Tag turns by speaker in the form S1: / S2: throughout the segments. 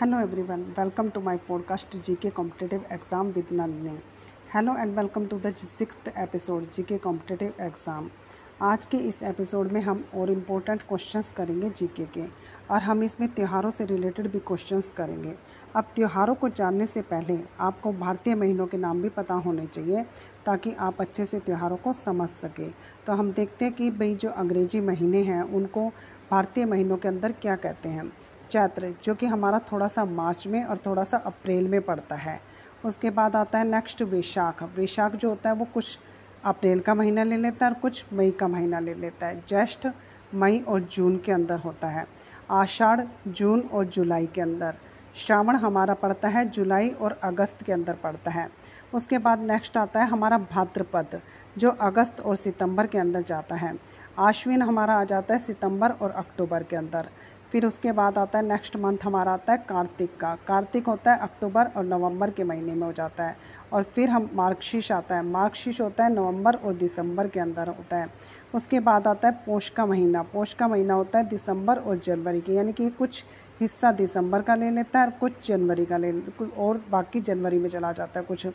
S1: Hello everyone, welcome to my podcast GK Competitive Exam with Nandini. Hello and welcome to the six episode GK competitive exam आज के इस episode में हम और important questions करेंगे GK के और हम इसमें त्योहारों से रिलेटेड भी क्वेश्चंस करेंगे। अब त्योहारों को जानने से पहले आपको भारतीय महीनों के नाम भी पता होने चाहिए ताकि आप अच्छे से त्योहारों को समझ सकें। तो हम देखते हैं कि भाई जो अंग्रेज़ी महीने हैं उनको भारतीय महीनों के अंदर क्या कहते हैं। चैत्र जो कि हमारा थोड़ा सा मार्च में और थोड़ा सा अप्रैल में पड़ता है। उसके बाद आता है नेक्स्ट वैशाख। वैशाख जो होता है वो कुछ अप्रैल का महीना ले लेता है और कुछ मई का महीना ले लेता है। ज्येष्ठ मई और जून के अंदर होता है। आषाढ़, जून और जुलाई के अंदर। श्रावण हमारा पड़ता है, जुलाई और अगस्त के अंदर पड़ता है। उसके बाद नेक्स्ट आता है हमारा भाद्रपद, जो अगस्त और सितंबर के अंदर जाता है। आश्विन हमारा आ जाता है सितंबर और अक्टूबर के अंदर। फिर उसके बाद आता है नेक्स्ट मंथ हमारा आता है कार्तिक का। कार्तिक होता है अक्टूबर और नवंबर के महीने में हो जाता है। और फिर हम मार्गशीर्ष आता है। मार्गशीर्ष होता है नवंबर और दिसंबर के अंदर होता है। उसके बाद आता है पोष का महीना। पोष का महीना होता है दिसंबर और जनवरी के। यानी कि कुछ हिस्सा दिसंबर का ले लेता है और कुछ जनवरी का ले और बाकी जनवरी में चला जाता है कुछ।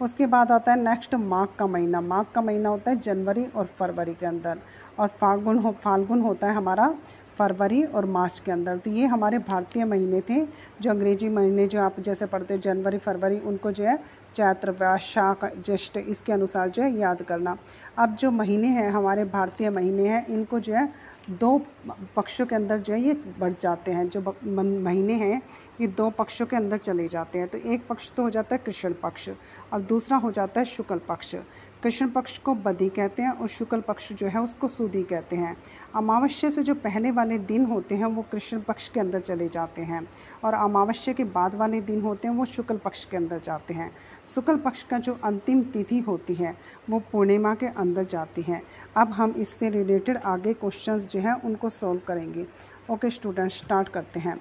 S1: उसके बाद आता है नेक्स्ट माघ का महीना। माघ का महीना होता है जनवरी और फरवरी के अंदर। और फाल्गुन हो फाल्गुन होता है हमारा फरवरी और मार्च के अंदर। तो ये हमारे भारतीय महीने थे, जो अंग्रेज़ी महीने जो आप जैसे पढ़ते हो, जनवरी, फरवरी, उनको जो है चैत्र, वैशाख, ज्येष्ठ, इसके अनुसार जो है याद करना। अब जो महीने हैं, हमारे भारतीय महीने हैं, इनको जो है दो पक्षों के अंदर जो है ये बढ़ जाते हैं। जो महीने हैं, ये दो पक्षों के अंदर चले जाते हैं। तो एक पक्ष तो हो जाता है कृष्ण पक्ष और दूसरा हो जाता है शुक्ल पक्ष। कृष्ण पक्ष को बदी कहते हैं और शुक्ल पक्ष जो है उसको सूदी कहते हैं। अमावस्या से जो पहले वाले दिन होते हैं, वो कृष्ण पक्ष के अंदर चले जाते हैं और अमावस्या के बाद वाले दिन होते हैं, वो शुक्ल पक्ष के अंदर जाते हैं। शुक्ल पक्ष का जो अंतिम तिथि होती है, वो पूर्णिमा के अंदर जाती है। अब हम इससे रिलेटेड आगे क्वेश्चंस जो हैं, उनको सॉल्व करेंगे। ओके स्टूडेंट स्टार्ट करते हैं।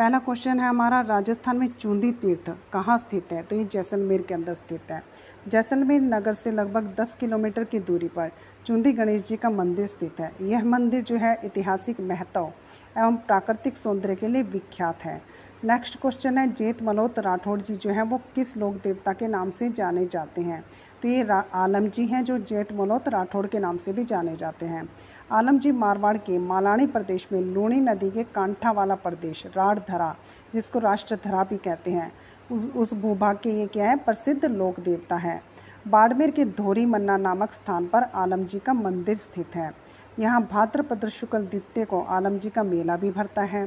S1: पहला क्वेश्चन है हमारा, राजस्थान में चूंदी तीर्थ कहाँ स्थित है? तो ये जैसलमेर के अंदर स्थित है। जैसलमेर नगर से लगभग 10 किलोमीटर की दूरी पर चूंदी गणेश जी का मंदिर स्थित है। यह मंदिर जो है ऐतिहासिक महत्व एवं प्राकृतिक सौंदर्य के लिए विख्यात है। नेक्स्ट क्वेश्चन है, जेत मलोत राठौड़ जी जो है, वो किस लोक देवता के नाम से जाने जाते हैं? तो ये आलम जी हैं जो जेत मलोत राठौड़ के नाम से भी जाने जाते हैं। आलम जी मारवाड़ के मालानी प्रदेश में लूणी नदी के कांठा वाला प्रदेश राड़धरा जिसको राष्ट्रधरा भी कहते हैं। उस भूभाग के ये क्या है, प्रसिद्ध लोक देवता है। बाड़मेर के धोरी मन्ना नामक स्थान पर आलम जी का मंदिर स्थित है। यहाँ भाद्रपद शुक्ल द्वितीय को आलम जी का मेला भी भरता है।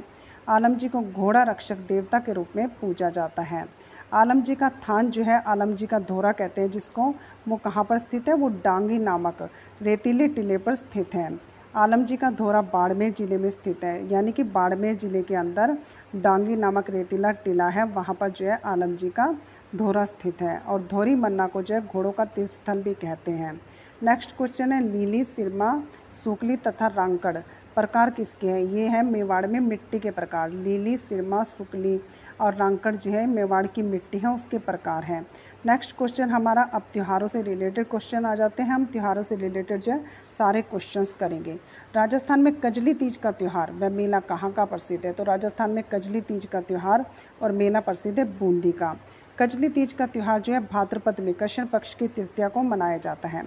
S1: आलम जी को घोड़ा रक्षक देवता के रूप में पूजा जाता है। आलम जी का थान जो है, आलम जी का धोरा कहते हैं, जिसको वो कहाँ पर स्थित है? वो डांगी नामक रेतीले टिले पर स्थित है। आलम जी का धोरा बाड़मेर ज़िले में स्थित है, यानी कि बाड़मेर ज़िले के अंदर डांगी नामक रेतीला टिला है, वहाँ पर जो है आलम जी का धोरा स्थित है। और धोरी मन्ना को जो है घोड़ों का तीर्थ स्थल भी कहते हैं। नेक्स्ट क्वेश्चन है, लीली, सिरमा सुकली तथा रांकड़ प्रकार किसके हैं? ये है मेवाड़ में मिट्टी के प्रकार। लीली, सिरमा, सुकली और रांकड़ जो है, मेवाड़ की मिट्टी है, उसके प्रकार हैं। नेक्स्ट क्वेश्चन हमारा अब त्योहारों से रिलेटेड क्वेश्चन आ जाते हैं। हम त्योहारों से रिलेटेड जो है, सारे क्वेश्चंस करेंगे। राजस्थान में कजली तीज का त्यौहार, वह मेला कहाँ का प्रसिद्ध है? तो राजस्थान में कजली तीज का त्यौहार और मेला प्रसिद्ध है बूंदी का। कजली तीज का त्यौहार जो है, भाद्रपद में कृष्ण पक्ष की तृतीया को मनाया जाता है।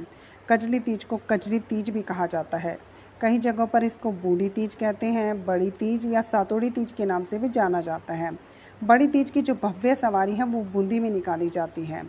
S1: कजली तीज को कजली तीज भी कहा जाता है। कई जगहों पर इसको बूढ़ी तीज कहते हैं, बड़ी तीज या सातोड़ी तीज के नाम से भी जाना जाता है। बड़ी तीज की जो भव्य सवारी है, वो बूंदी में निकाली जाती है।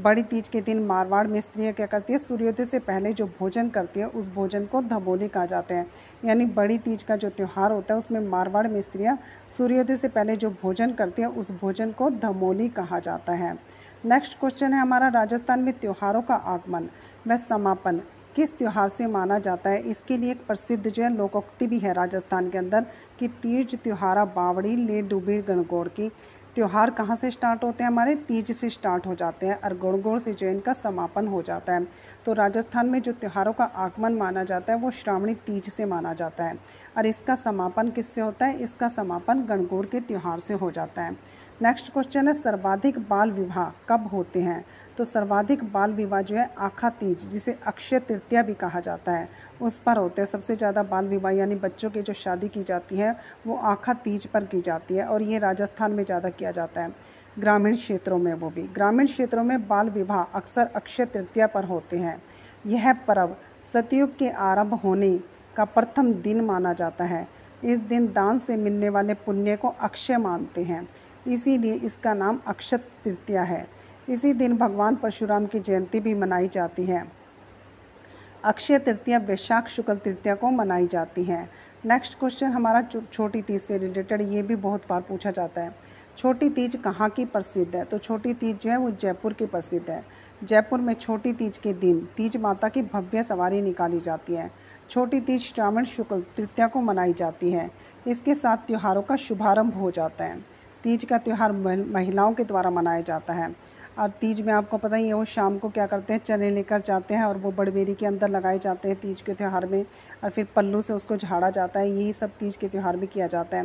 S1: बड़ी तीज के दिन मारवाड़ में स्त्रियाँ क्या करती है, सूर्योदय से पहले जो भोजन करती है, उस भोजन को धबोली कहा जाता है। यानी बड़ी तीज का जो त्यौहार होता है, उसमें मारवाड़ में स्त्रियाँ सूर्योदय से पहले जो भोजन करती है, उस भोजन को धमोली कहा जाता है। नेक्स्ट क्वेश्चन है हमारा, राजस्थान में त्योहारों का आगमन व समापन। किस त्यौहार से माना जाता है? इसके लिए एक प्रसिद्ध जो है लोकोक्ति भी है राजस्थान के अंदर कि तीज त्योहारा बावड़ी ले डूबी गणगौर की। त्यौहार कहाँ से स्टार्ट होते हैं हमारे? तीज से स्टार्ट हो जाते हैं और गणगौर से जो इनका समापन हो जाता है। तो राजस्थान में जो त्योहारों का आगमन माना जाता है, वो श्रावणी तीज से माना जाता है। और इसका समापन किससे होता है? इसका समापन गणगौर के त्यौहार से हो जाता है। नेक्स्ट क्वेश्चन है, सर्वाधिक बाल विवाह कब होते हैं? तो सर्वाधिक बाल विवाह जो है, आखा तीज, जिसे अक्षय तृतीया भी कहा जाता है, उस पर होते हैं। सबसे ज़्यादा बाल विवाह यानी बच्चों की जो शादी की जाती है, वो आखा तीज पर की जाती है और ये राजस्थान में ज़्यादा किया जाता है, ग्रामीण क्षेत्रों में वो भी। ग्रामीण क्षेत्रों में बाल विवाह अक्सर अक्षय तृतीया पर होते हैं। यह पर्व सतयुग के आरंभ होने का प्रथम दिन माना जाता है। इस दिन दान से मिलने वाले पुण्य को अक्षय मानते हैं। इसीलिए इसका नाम अक्षय तृतीया है। इसी दिन भगवान परशुराम की जयंती भी मनाई जाती है। अक्षय तृतीया वैशाख शुक्ल तृतीया को मनाई जाती है। नेक्स्ट क्वेश्चन हमारा छोटी तीज से रिलेटेड ये भी बहुत बार पूछा जाता है। छोटी तीज कहाँ की प्रसिद्ध है? तो छोटी तीज जो है, वो जयपुर की प्रसिद्ध है। जयपुर में छोटी तीज के दिन तीज माता की भव्य सवारी निकाली जाती है। छोटी तीज श्रावण शुक्ल तृतीया को मनाई जाती है। इसके साथ त्योहारों का शुभारंभ हो जाता है। तीज का त्यौहार महिलाओं के द्वारा मनाया जाता है। और तीज में आपको पता ही है, वो शाम को क्या करते हैं, चने लेकर जाते हैं और वो बड़बेरी के अंदर लगाए जाते हैं तीज के त्यौहार में और फिर पल्लू से उसको झाड़ा जाता है। यही सब तीज के त्यौहार में किया जाता है।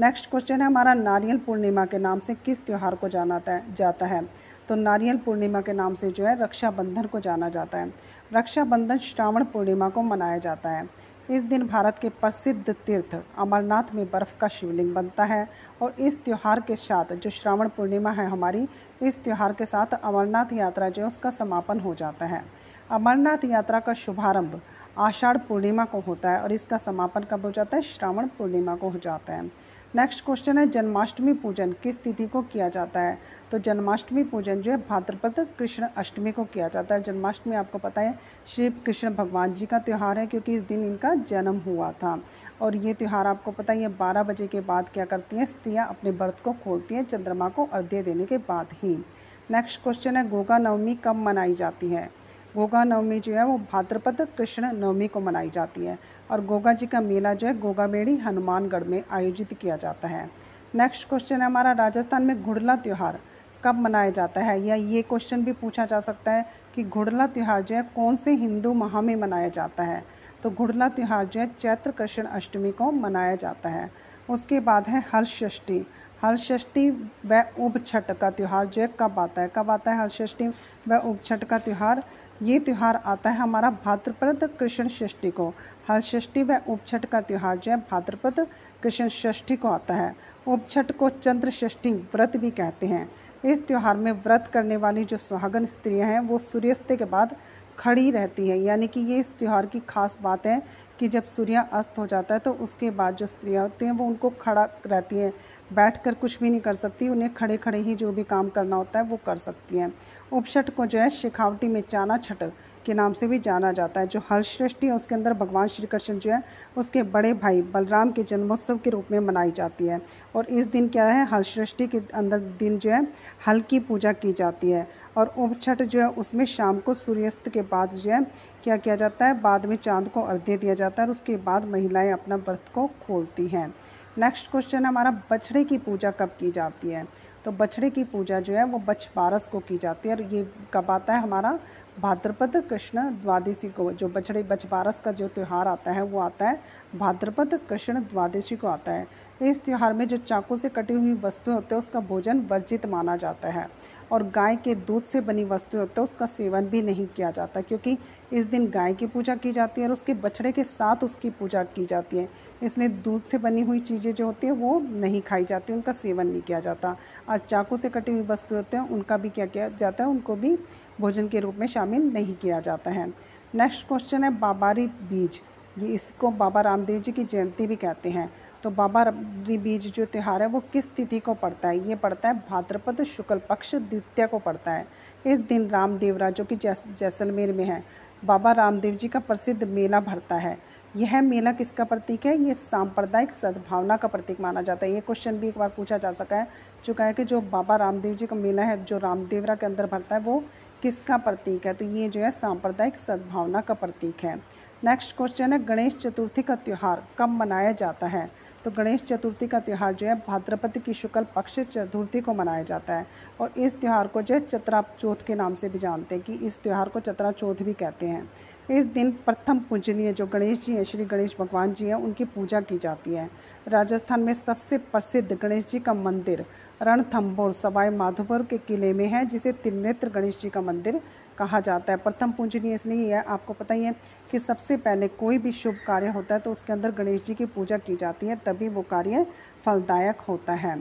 S1: नेक्स्ट क्वेश्चन है, हमारा नारियल पूर्णिमा के नाम से किस त्यौहार को जाना जाता है? तो नारियल पूर्णिमा के नाम से जो है, रक्षाबंधन को जाना जाता है। रक्षाबंधन श्रावण पूर्णिमा को मनाया जाता है। इस दिन भारत के प्रसिद्ध तीर्थ अमरनाथ में बर्फ़ का शिवलिंग बनता है और इस त्यौहार के साथ जो श्रावण पूर्णिमा है हमारी, इस त्यौहार के साथ अमरनाथ यात्रा जो है उसका समापन हो जाता है। अमरनाथ यात्रा का शुभारंभ आषाढ़ पूर्णिमा को होता है और इसका समापन कब हो जाता है? श्रावण पूर्णिमा को हो जाता है। नेक्स्ट क्वेश्चन है, जन्माष्टमी पूजन किस तिथि को किया जाता है? तो जन्माष्टमी पूजन जो है, भाद्रपद कृष्ण अष्टमी को किया जाता है। जन्माष्टमी आपको पता है, श्री कृष्ण भगवान जी का त्यौहार है क्योंकि इस दिन इनका जन्म हुआ था। और ये त्यौहार आपको पता है ये बारह बजे के बाद क्या करती हैं? स्त्रियाँ अपने व्रत को खोलती हैं, चंद्रमा को अर्घ्य देने के बाद ही। नेक्स्ट क्वेश्चन है, गोगा नवमी कब मनाई जाती है? गोगा नवमी जो है वो भाद्रपद कृष्ण नवमी को मनाई जाती है और गोगा जी का मेला जो है गोगा मेड़ी हनुमानगढ़ में आयोजित किया जाता है। नेक्स्ट क्वेश्चन है हमारा, राजस्थान में घुड़ला त्यौहार कब मनाया जाता है? या ये क्वेश्चन भी पूछा जा सकता है कि घुड़ला त्यौहार जो है कौन से हिंदू माह में मनाया जाता है? तो घुड़ला त्यौहार जो है चैत्र कृष्ण अष्टमी को मनाया जाता है। उसके बाद है हल षष्ठी हल षष्ठी व उप छठ का त्यौहार जो है, कब आता है? कब आता है हल षष्ठी व उप छठ का त्यौहार? ये त्यौहार आता है हमारा भाद्रपद कृष्ण षष्ठी को। हर षष्ठी व उपछठ का त्यौहार जो है, भाद्रपद कृष्ण षष्ठी को आता है। उपछठ को चंद्र षष्ठी व्रत भी कहते हैं। इस त्यौहार में व्रत करने वाली जो सुहागन स्त्रियाँ हैं, वो सूर्यास्त के बाद खड़ी रहती है। यानी कि ये इस त्यौहार की खास बात है कि जब सूर्य अस्त हो जाता है तो उसके बाद जो स्त्रियाँ होती हैं, वो उनको खड़ा रहती हैं। बैठकर कुछ भी नहीं कर सकती, उन्हें खड़े खड़े ही जो भी काम करना होता है वो कर सकती हैं। उपछठ को जो है शेखावटी में चाना छठ के नाम से भी जाना जाता है, जो हर्षष्ठी है, उसके अंदर भगवान श्री कृष्ण जो है, उसके बड़े भाई बलराम के जन्मोत्सव के रूप में मनाई जाती है। और इस दिन क्या है हर्षष्ठी के अंदर दिन जो है, हल की पूजा की जाती है। और उपछठ जो है, उसमें शाम को सूर्यास्त के बाद जो है, क्या किया जाता है, बाद में चाँद को अर्ध्य दिया जाता है और उसके बाद महिलाएँ अपना व्रत को खोलती हैं। नेक्स्ट क्वेश्चन हमारा बछड़े की पूजा कब की जाती है? तो बछड़े की पूजा जो है, वो बछ बारस को की जाती है और ये कब आता है हमारा? भाद्रपद कृष्ण द्वादशी को, जो बछड़े बछ बारस का जो त्यौहार आता है, वो आता है भाद्रपद कृष्ण द्वादशी को आता है। इस त्यौहार में जो चाकू से कटी हुई वस्तुएँ होते हैं, उसका भोजन वर्जित माना जाता है और गाय के दूध से बनी वस्तुएँ होते हैं, उसका सेवन भी नहीं किया जाता क्योंकि इस दिन गाय की पूजा की जाती है और उसके बछड़े के साथ उसकी पूजा की जाती है। इसलिए दूध से बनी हुई चीज़ें जो होती हैं, वो नहीं खाई जाती, उनका सेवन नहीं किया जाता। और चाकू से कटी हुई वस्तु होते हैं, उनका भी क्या किया जाता है, उनको भी भोजन के रूप में शामिल नहीं किया जाता है। नेक्स्ट क्वेश्चन है, बाबारी बीज। ये इसको बाबा रामदेव जी की जयंती भी कहते हैं। तो बाबा रबी बीज जो त्यौहार है, वो किस तिथि को पड़ता है? ये पड़ता है भाद्रपद शुक्ल पक्ष द्वितीय को पड़ता है। इस दिन रामदेवरा जो कि जैस, जैसलमेर में है। बाबा रामदेव जी का प्रसिद्ध मेला भरता है। यह मेला किसका प्रतीक है? ये सांप्रदायिक सद्भावना का प्रतीक माना जाता है। ये क्वेश्चन भी एक बार पूछा जा सका है, चुका है कि जो बाबा रामदेव जी का मेला है, जो रामदेवरा के अंदर भरता है, वो किसका प्रतीक है? तो ये जो है सांप्रदायिक सद्भावना का प्रतीक है। नेक्स्ट क्वेश्चन है, गणेश चतुर्थी का त्यौहार कब मनाया जाता है? तो गणेश चतुर्थी का त्यौहार जो है, भाद्रपद की शुक्ल पक्ष चतुर्थी को मनाया जाता है। और इस त्यौहार को जो है चतरा चौथ के नाम से भी जानते हैं कि इस त्यौहार को चतरा चौथ भी कहते हैं। इस दिन प्रथम पूजनीय जो गणेश जी हैं, श्री गणेश भगवान जी हैं, उनकी पूजा की जाती है। राजस्थान में सबसे प्रसिद्ध गणेश जी का मंदिर रणथम्बोर सवाई माधोपुर के किले में है, जिसे त्रिनेत्र गणेश जी का मंदिर कहा जाता है। प्रथम पूजनीय इसलिए है, आपको पता ही है कि सबसे पहले कोई भी शुभ कार्य होता है तो उसके अंदर गणेश जी की पूजा की जाती है, तभी वो कार्य फलदायक होता है।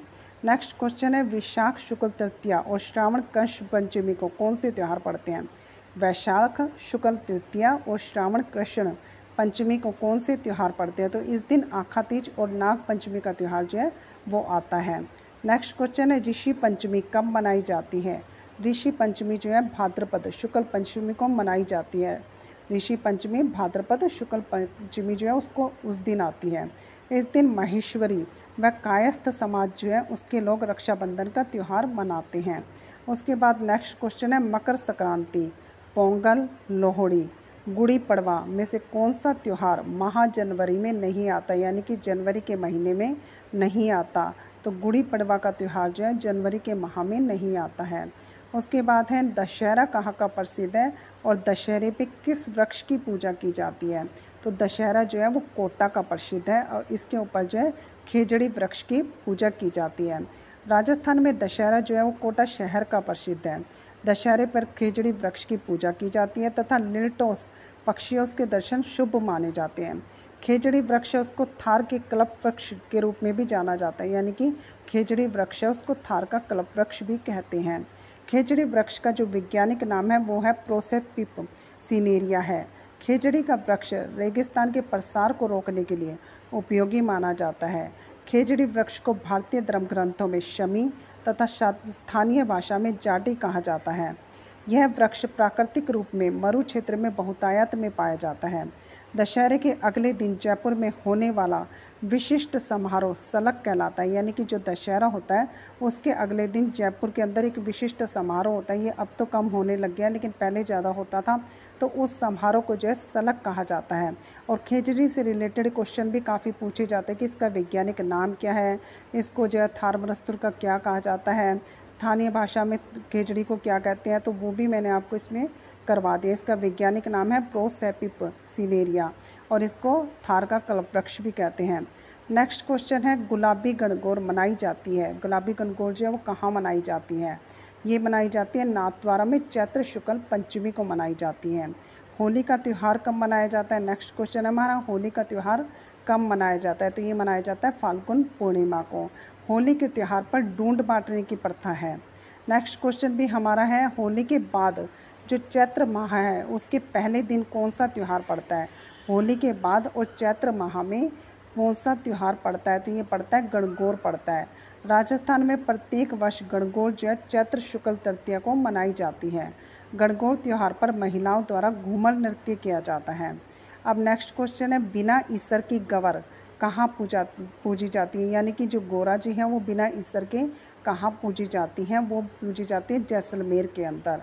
S1: नेक्स्ट क्वेश्चन है, विशाख शुक्ल तृतीया और श्रावण कृष्ण पंचमी को कौन से त्यौहार पड़ते हैं? वैशाख, शुक्ल, तृतीया और श्रावण, कृष्ण पंचमी को कौन से त्यौहार पड़ते हैं? तो इस दिन आखा तीज और नाग पंचमी का त्यौहार जो है, वो आता है। नेक्स्ट क्वेश्चन है, ऋषि पंचमी कब मनाई जाती है? ऋषि पंचमी जो है, भाद्रपद, शुक्ल पंचमी को मनाई जाती है। ऋषि पंचमी, भाद्रपद, शुक्ल पंचमी जो है, उसको उस दिन आती है। इस दिन महेश्वरी व कायस्थ समाज जो है, उसके लोग रक्षाबंधन का त्यौहार मनाते हैं। उसके बाद नेक्स्ट क्वेश्चन है, मकर संक्रांति। पोंगल, लोहड़ी, गुड़ी पड़वा में से कौन सा त्यौहार माह जनवरी में नहीं आता, यानी कि जनवरी के महीने में नहीं आता? तो गुड़ी पड़वा का त्यौहार जो है, जनवरी के माह में नहीं आता है। उसके बाद है, दशहरा कहाँ का प्रसिद्ध है और दशहरे पे किस वृक्ष की पूजा की जाती है? तो दशहरा जो है, वो कोटा का प्रसिद्ध है और इसके ऊपर जो है, खेजड़ी वृक्ष की पूजा की जाती है। राजस्थान में दशहरा जो है, वो कोटा शहर का प्रसिद्ध है। दशहरे पर खेजड़ी वृक्ष की पूजा की जाती है तथा नीलटोस पक्षियों के दर्शन शुभ माने जाते हैं। खेजड़ी वृक्ष उसको थार के कल्प वृक्ष के रूप में भी जाना जाता है, यानी कि खेजड़ी वृक्ष है उसको थार का कल्प वृक्ष भी कहते हैं। खेजड़ी वृक्ष का जो वैज्ञानिक नाम है, वो है प्रोसेपिप सीनेरिया है। खेजड़ी का वृक्ष रेगिस्तान के प्रसार को रोकने के लिए उपयोगी माना जाता है। खेजड़ी वृक्ष को भारतीय धर्म ग्रंथों में शमी तथा स्थानीय भाषा में जाटी कहा जाता है। यह वृक्ष प्राकृतिक रूप में मरु क्षेत्र में बहुतायत में पाया जाता है। दशहरे के अगले दिन जयपुर में होने वाला विशिष्ट समारोह सलक कहलाता है। यानी कि जो दशहरा होता है, उसके अगले दिन जयपुर के अंदर एक विशिष्ट समारोह होता है। ये अब तो कम होने लग गया, लेकिन पहले ज़्यादा होता था तो उस समारोह को जो है सलक कहा जाता है। और खेजड़ी से रिलेटेड क्वेश्चन भी काफ़ी पूछे जाते हैं कि इसका वैज्ञानिक नाम क्या है, इसको जो है थारमरस्तुर का क्या कहा जाता है, स्थानीय भाषा में खेजड़ी को क्या कहते हैं तो वो भी मैंने आपको इसमें करवा दिया। इसका वैज्ञानिक नाम है प्रोसेपिप सीनेरिया और इसको थार का कल्पवृक्ष भी कहते हैं। नेक्स्ट क्वेश्चन है, गुलाबी गणगौर मनाई जाती है। गुलाबी गणगौर जो है वो कहाँ मनाई जाती है? ये मनाई जाती है नाथद्वारा में, चैत्र शुक्ल पंचमी को मनाई जाती है। होली का त्यौहार कब मनाया जाता है? नेक्स्ट क्वेश्चन है हमारा, होली का त्यौहार कब मनाया जाता है? तो ये मनाया जाता है फाल्गुन पूर्णिमा को। होली के त्यौहार पर ढूंढ बांटने की प्रथा है। नेक्स्ट क्वेश्चन भी हमारा है, होली के बाद जो चैत्र माह है, उसके पहले दिन कौन सा त्यौहार पड़ता है? होली के बाद और चैत्र माह में कौन सा त्यौहार पड़ता है? तो ये पड़ता है गणगौर पड़ता है। राजस्थान में प्रत्येक वर्ष गणगौर जो है चैत्र शुक्ल तृतीया को मनाई जाती है। गणगौर त्यौहार पर महिलाओं द्वारा घूमर नृत्य किया जाता है। अब नेक्स्ट क्वेश्चन है, बिना ईश्वर की गवर कहाँ पूजा, पूजी जाती है? यानी कि जो गोरा जी हैं, वो बिना ईश्वर के कहाँ पूजी जाती हैं? वो पूजी जाती है जैसलमेर के अंदर।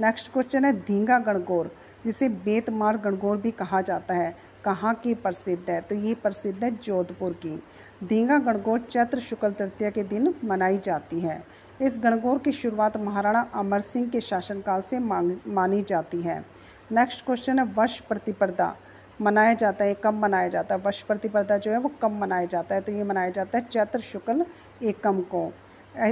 S1: नेक्स्ट क्वेश्चन है, धींगा गणगौर, जिसे बेतमार गणगौर भी कहा जाता है। कहाँ की प्रसिद्ध है? तो ये प्रसिद्ध है जोधपुर की। धींगा गणगौर चैत्र शुक्ल तृतीया के दिन मनाई जाती है। इस गणगौर की शुरुआत महाराणा अमर सिंह के शासनकाल से मानी जाती है। नेक्स्ट क्वेश्चन है, वर्ष प्रतिपर्दा मनाया जाता है कब मनाया जाता है। वर्ष प्रतिपर्दा जो है, वो कब मनाया जाता है। तो ये मनाया जाता है चैत्र शुक्ल एकम को।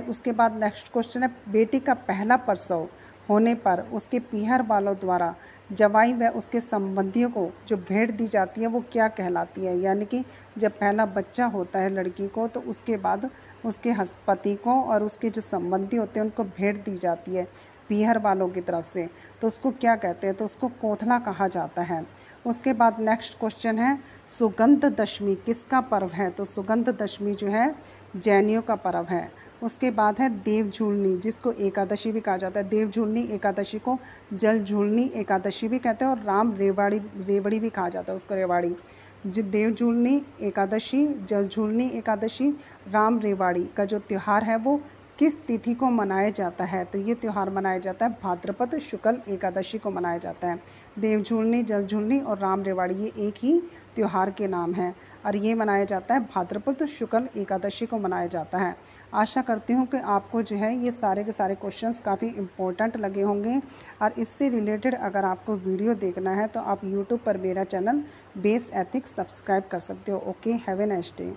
S1: उसके बाद नेक्स्ट क्वेश्चन है, बेटी का पहला प्रसव होने पर उसके पीहर वालों द्वारा जवाई व उसके संबंधियों को जो भेंट दी जाती है, वो क्या कहलाती है? यानी कि जब पहला बच्चा होता है लड़की को तो उसके बाद उसके पति को और उसके जो संबंधी होते हैं, उनको भेंट दी जाती है पीहर वालों की तरफ़ से। तो उसको क्या कहते हैं? तो उसको कोथला कहा जाता है। उसके बाद नेक्स्ट क्वेश्चन है सुगंध दशमी किसका पर्व है? तो सुगंध दशमी जो है, जैनियों का पर्व है। उसके बाद है देव झूलनी, जिसको एकादशी भी कहा जाता है। देव झूलनी एकादशी को जल झूलनी एकादशी भी कहते हैं और राम रेवाड़ी, रेवड़ी भी कहा जाता है उसको रेवाड़ी। जो, देव झूलनी एकादशी, जल झूलनी एकादशी, राम रेवाड़ी का जो त्यौहार है वो किस तिथि को मनाया जाता है? तो ये त्यौहार मनाया जाता है, भाद्रपद, शुक्ल, एकादशी को मनाया जाता है। देव झूलनी जल झूलनी और राम रेवाड़ी ये एक ही त्यौहार के नाम हैं और ये मनाया जाता है, भाद्रपद, शुक्ल, एकादशी को मनाया जाता है। आशा करती हूँ कि आपको जो है ये सारे के सारे क्वेश्चंस काफ़ी इम्पोर्टेंट लगे होंगे और इससे रिलेटेड अगर आपको वीडियो देखना है तो आप यूट्यूब पर मेरा चैनल बेस एथिक्स सब्सक्राइब कर सकते हो। Okay have a day